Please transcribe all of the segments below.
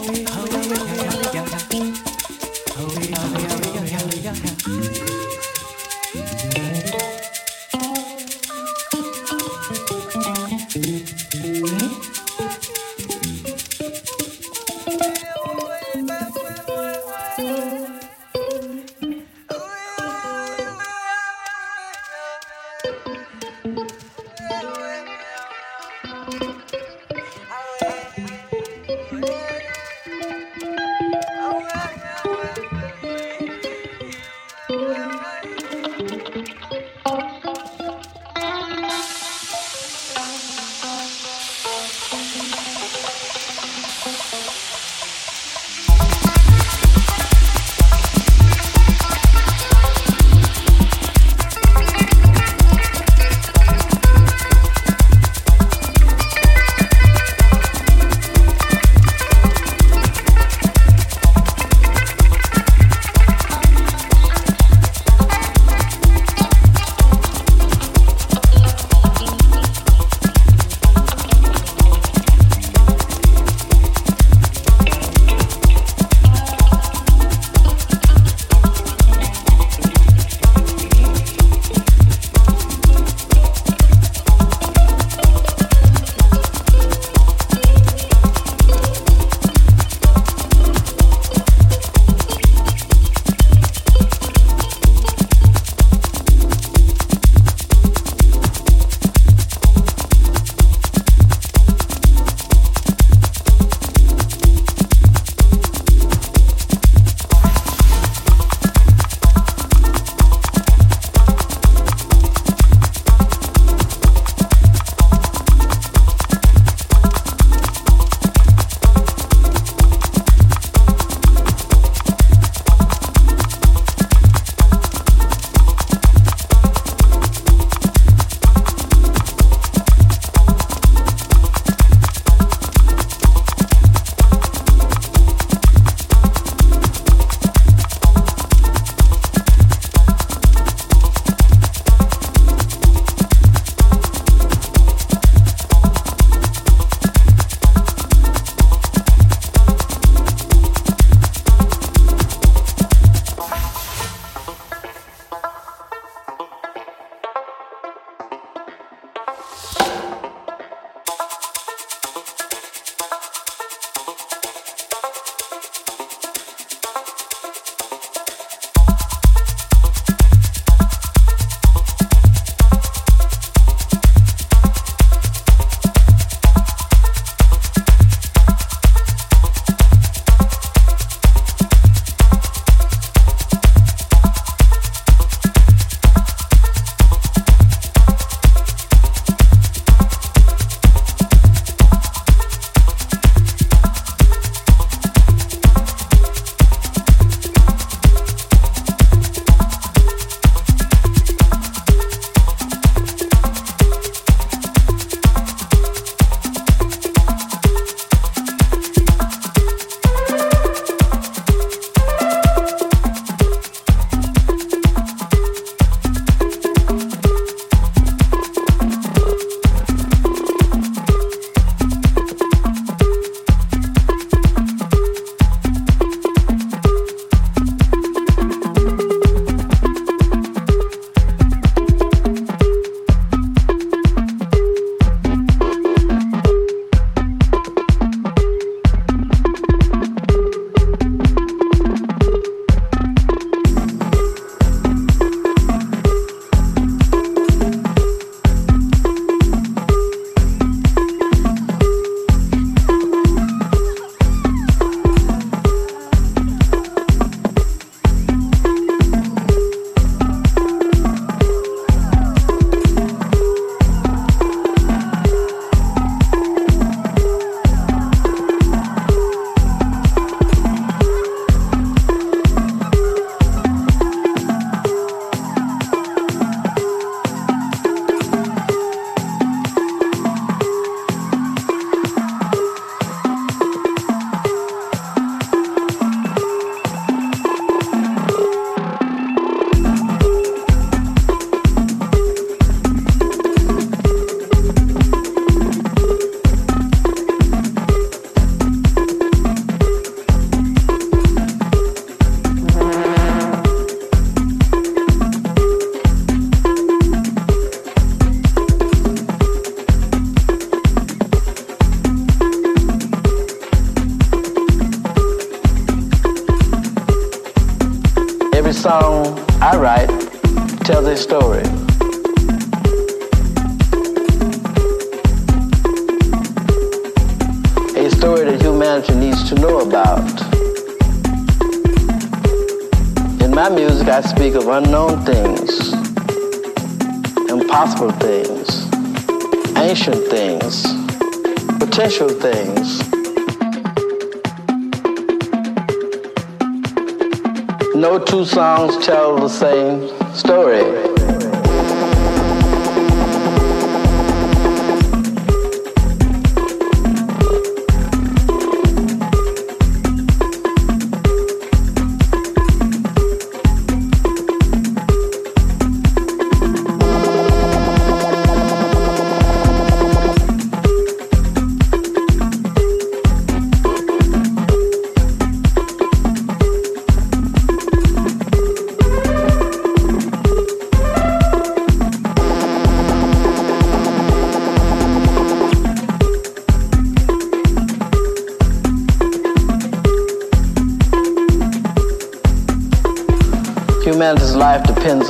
how we, how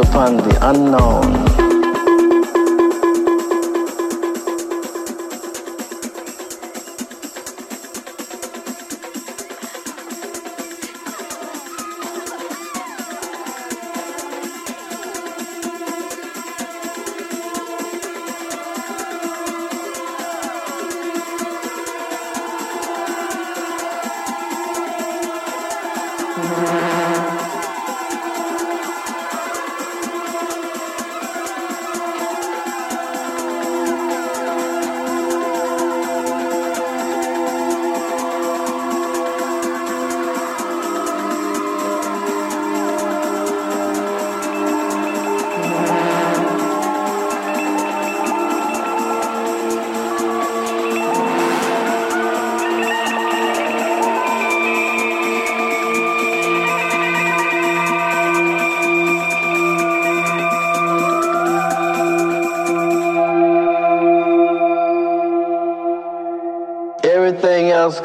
upon the unknown.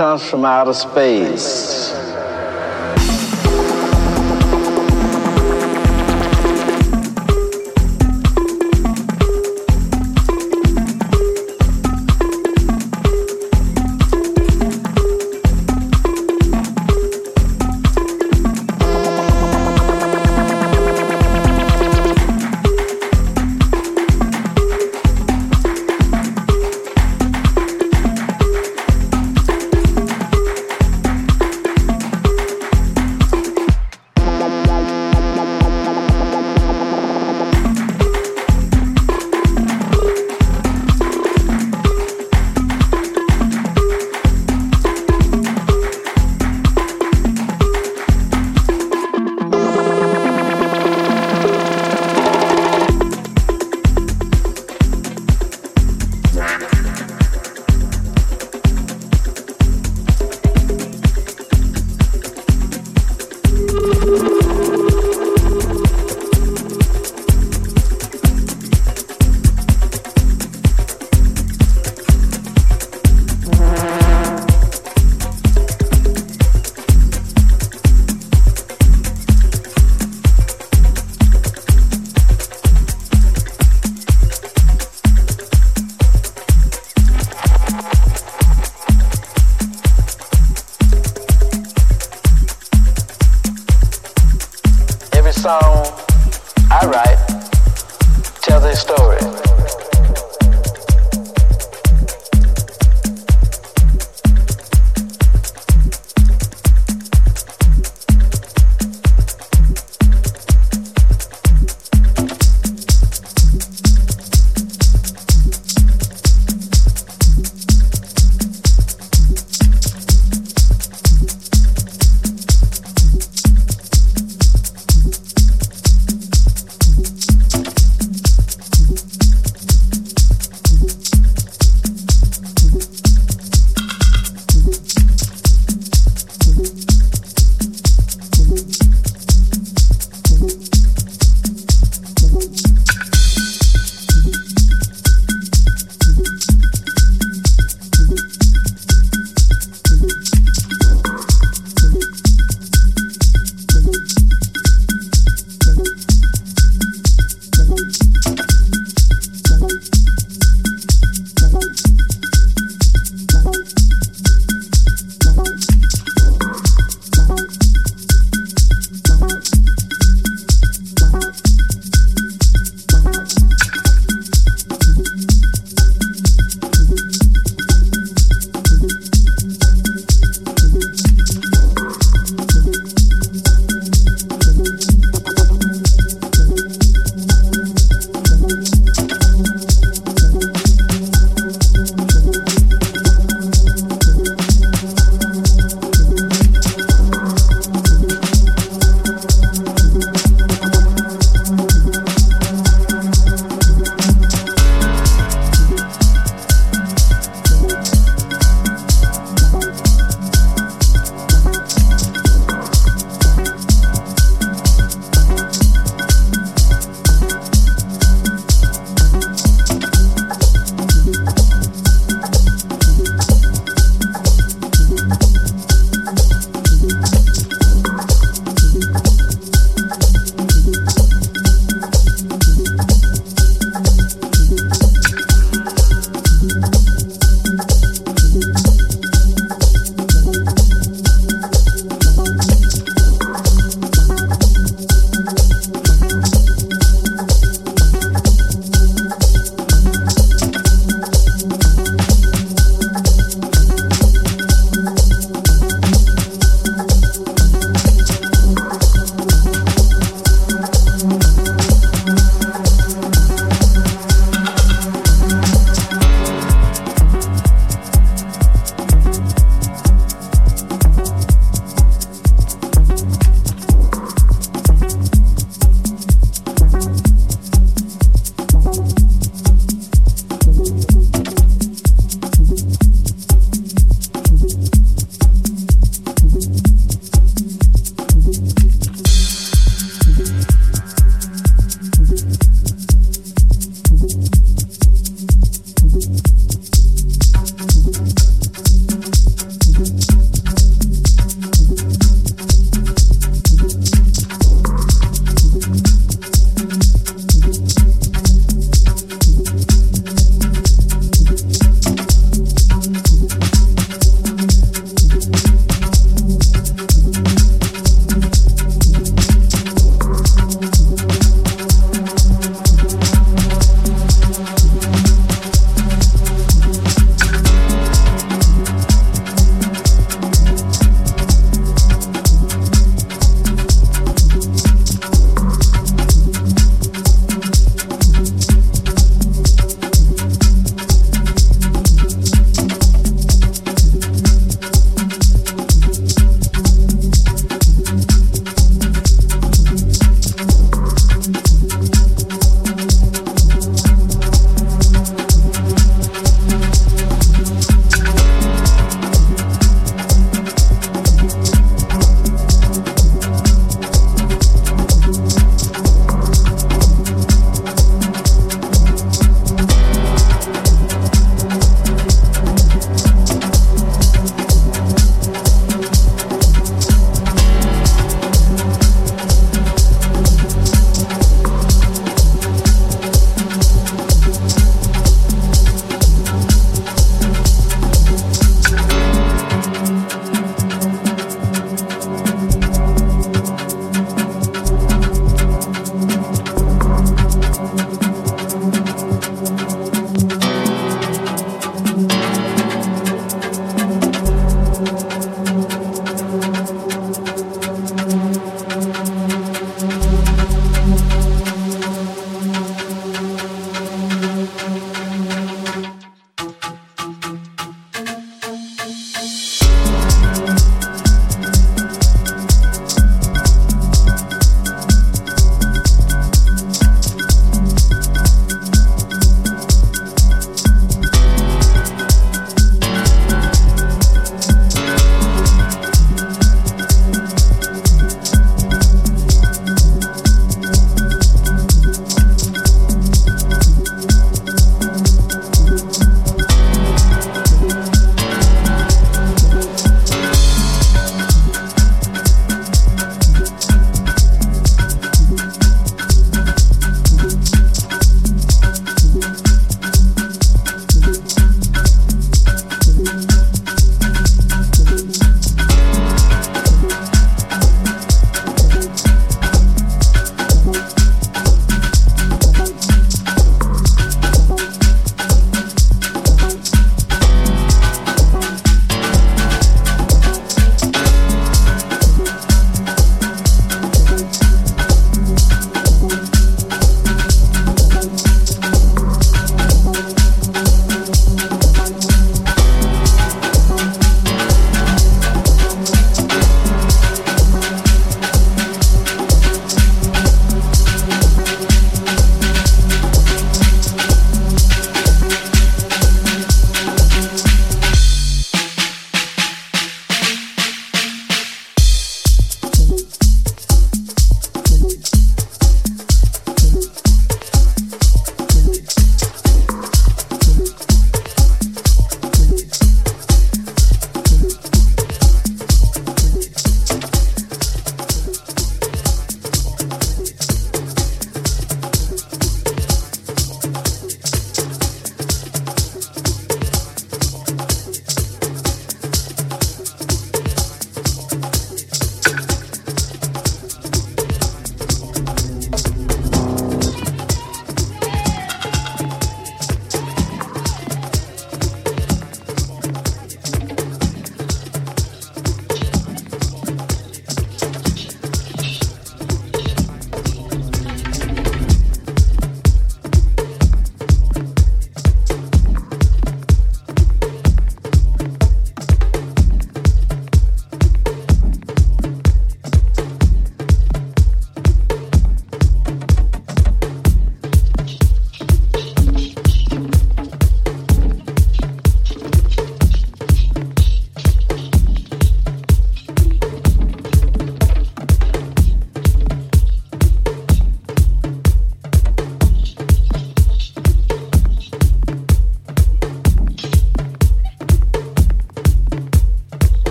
Comes from outer space.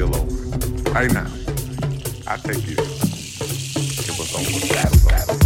over. Right now, I take you. It was over. Battle, battle.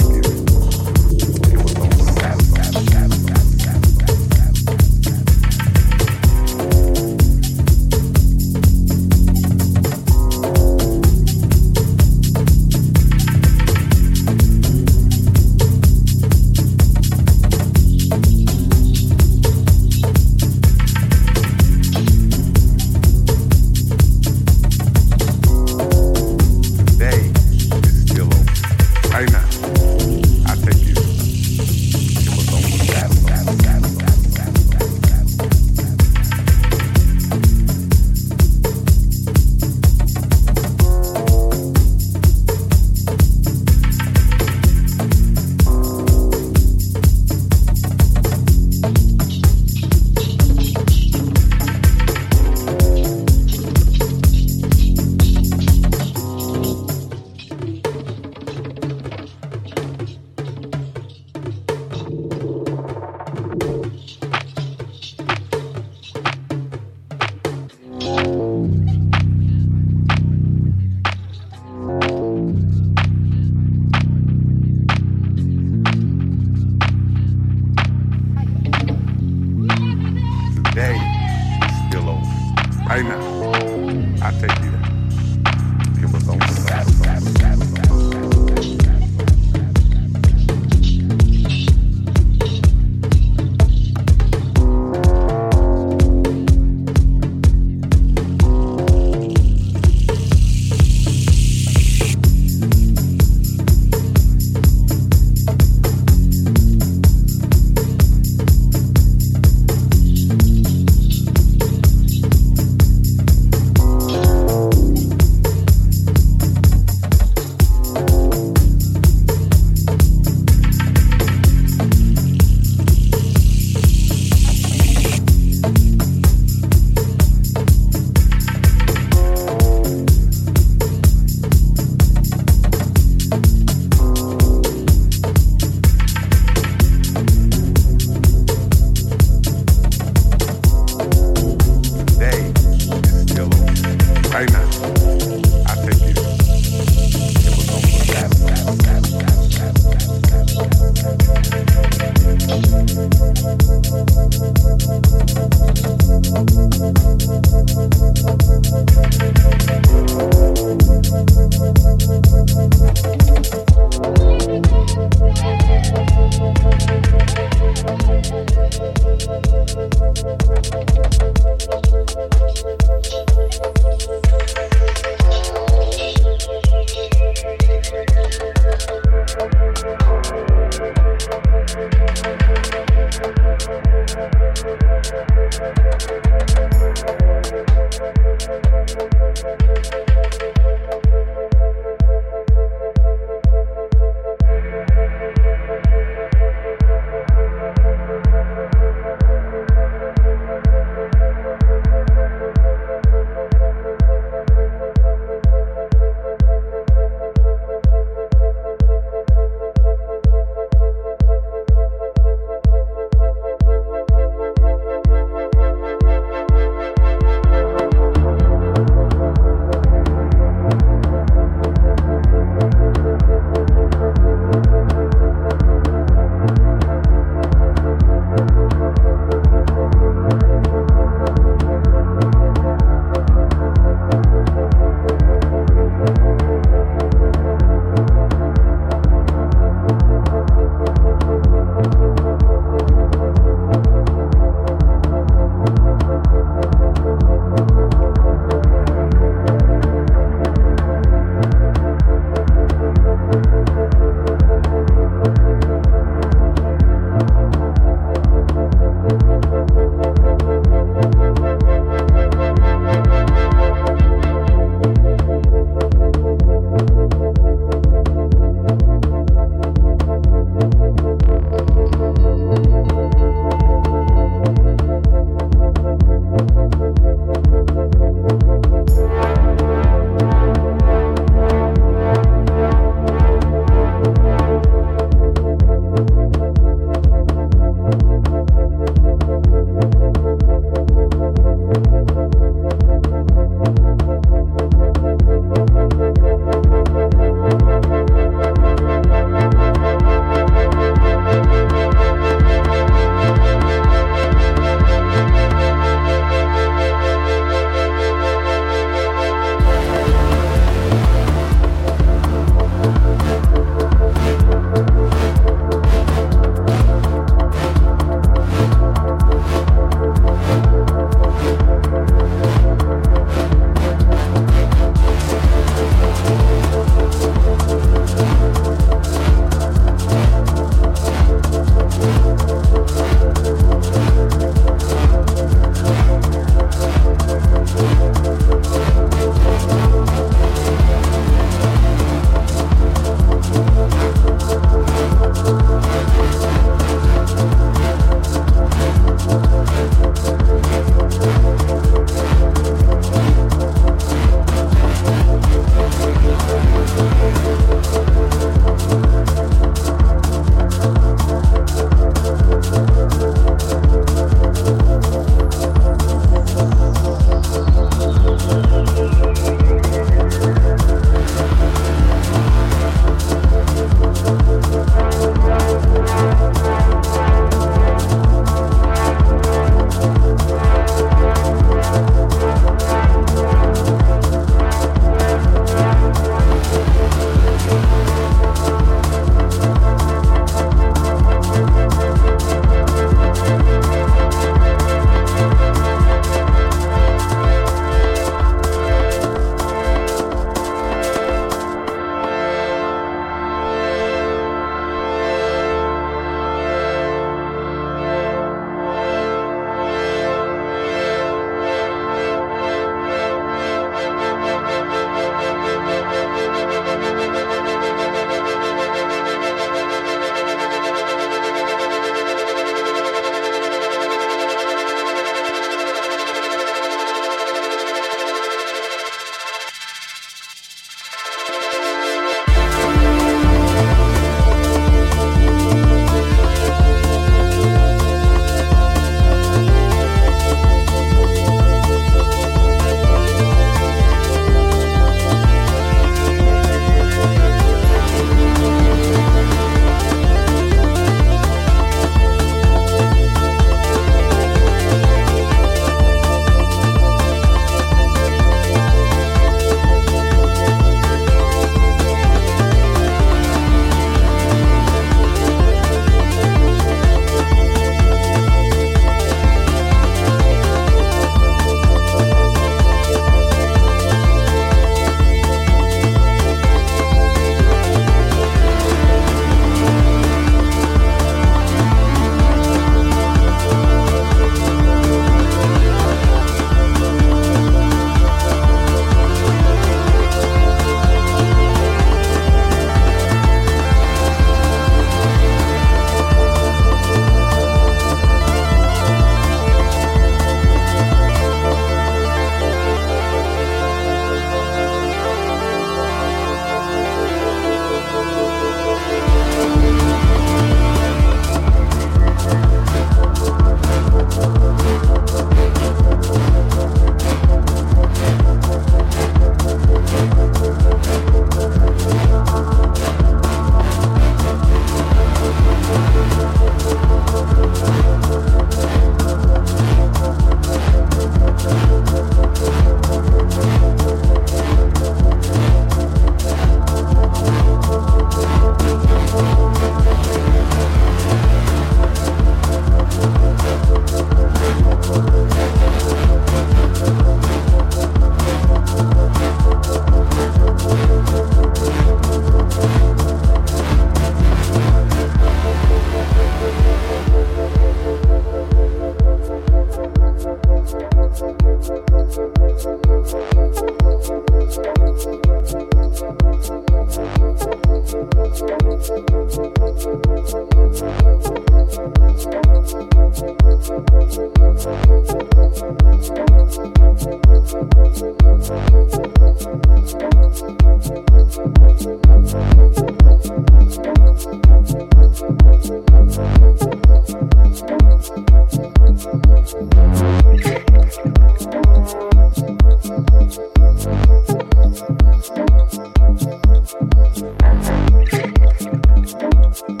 Thank Thank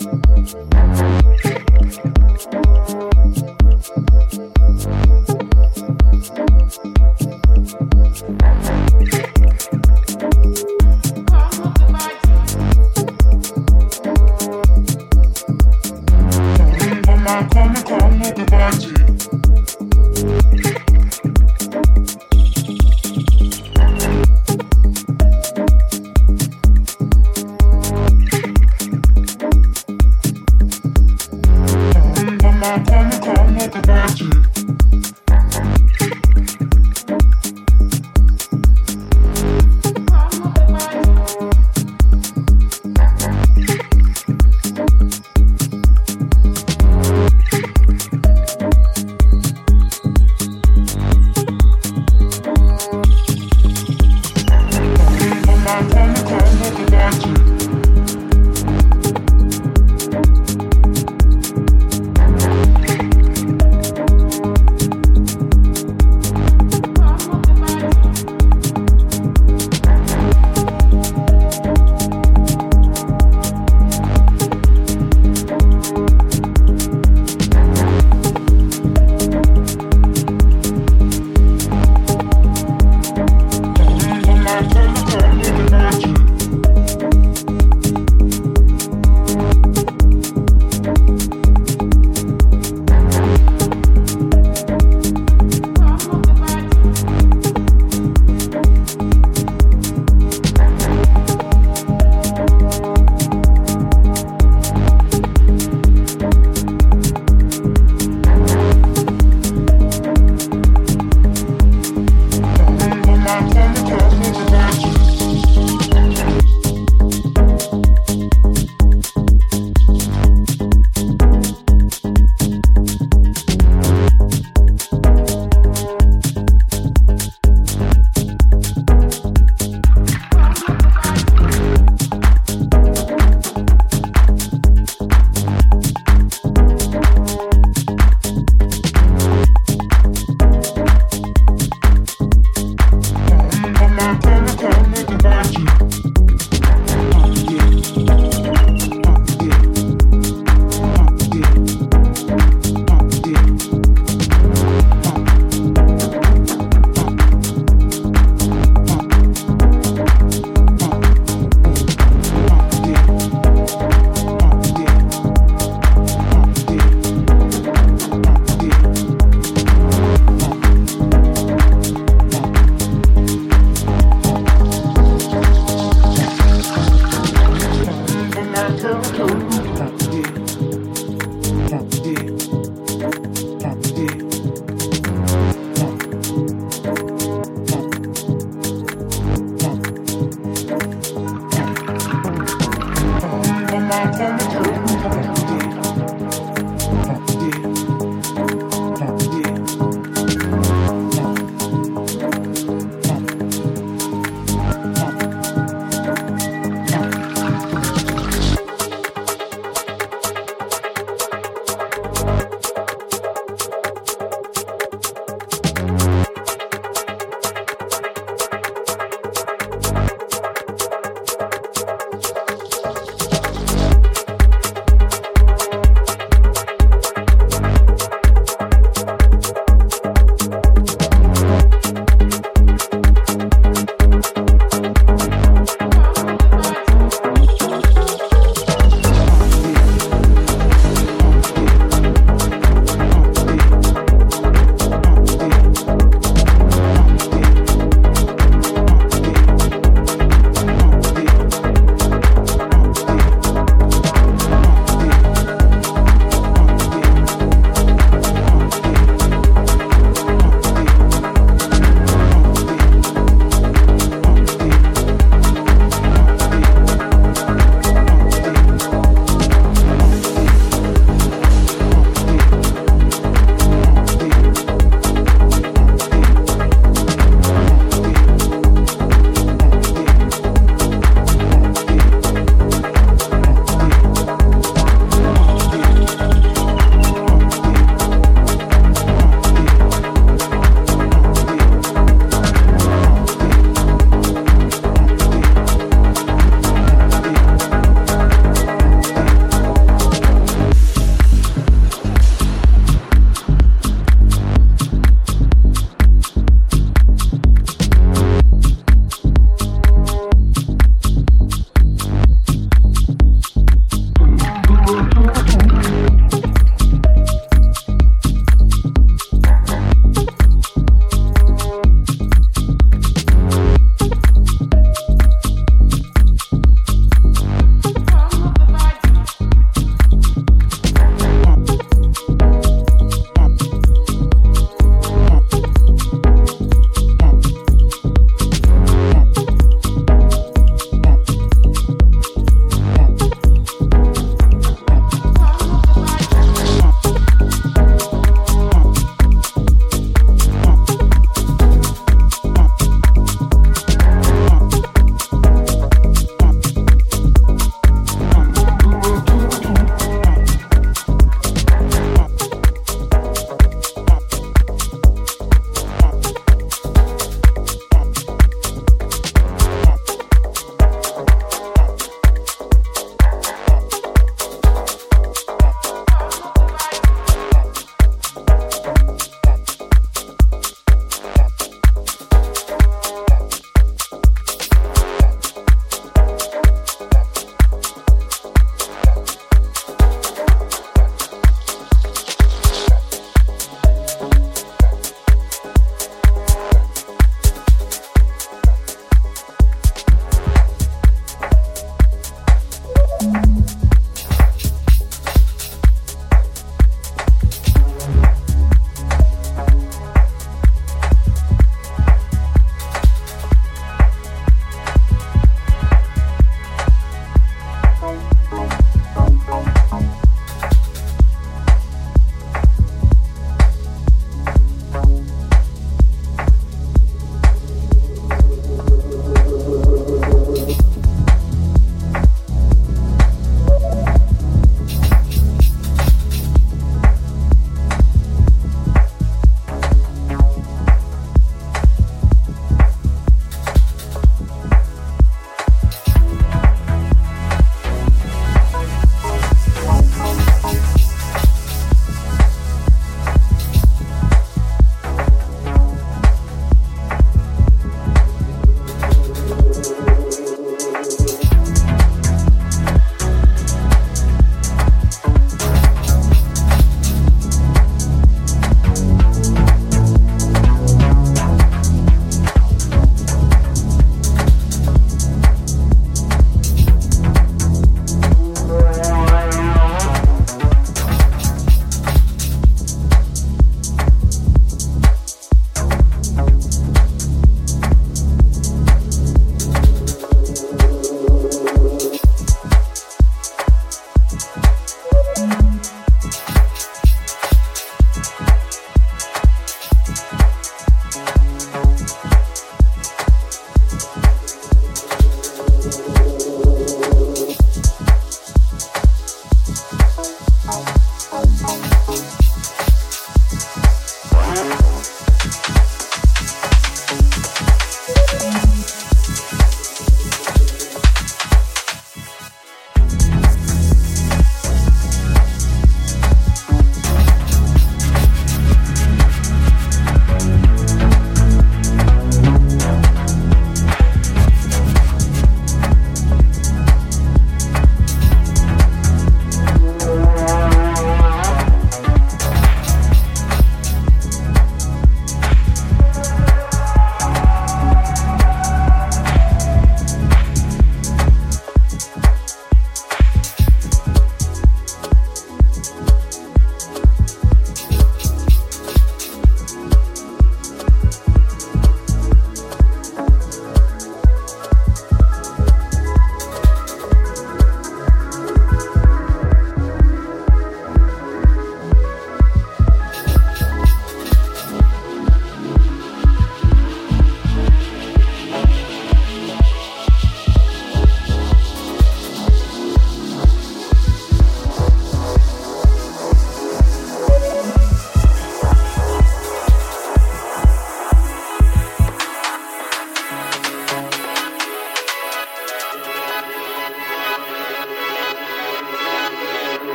you.